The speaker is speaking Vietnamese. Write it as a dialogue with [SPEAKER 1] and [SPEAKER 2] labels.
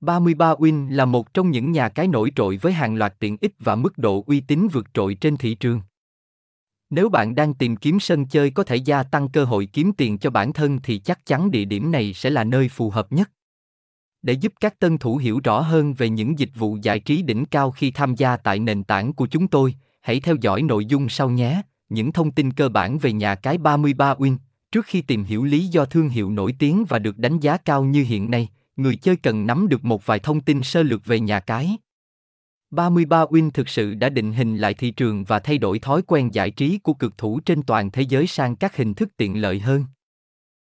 [SPEAKER 1] 33 Win là một trong những nhà cái nổi trội với hàng loạt tiện ích và mức độ uy tín vượt trội trên thị trường. Nếu bạn đang tìm kiếm sân chơi có thể gia tăng cơ hội kiếm tiền cho bản thân thì chắc chắn địa điểm này sẽ là nơi phù hợp nhất. Để giúp các tân thủ hiểu rõ hơn về những dịch vụ giải trí đỉnh cao khi tham gia tại nền tảng của chúng tôi, hãy theo dõi nội dung sau nhé. Những thông tin cơ bản về nhà cái 33 Win. Trước khi tìm hiểu lý do thương hiệu nổi tiếng và được đánh giá cao như hiện nay, người chơi cần nắm được một vài thông tin sơ lược về nhà cái. 33 Win thực sự đã định hình lại thị trường và thay đổi thói quen giải trí của cực thủ trên toàn thế giới sang các hình thức tiện lợi hơn.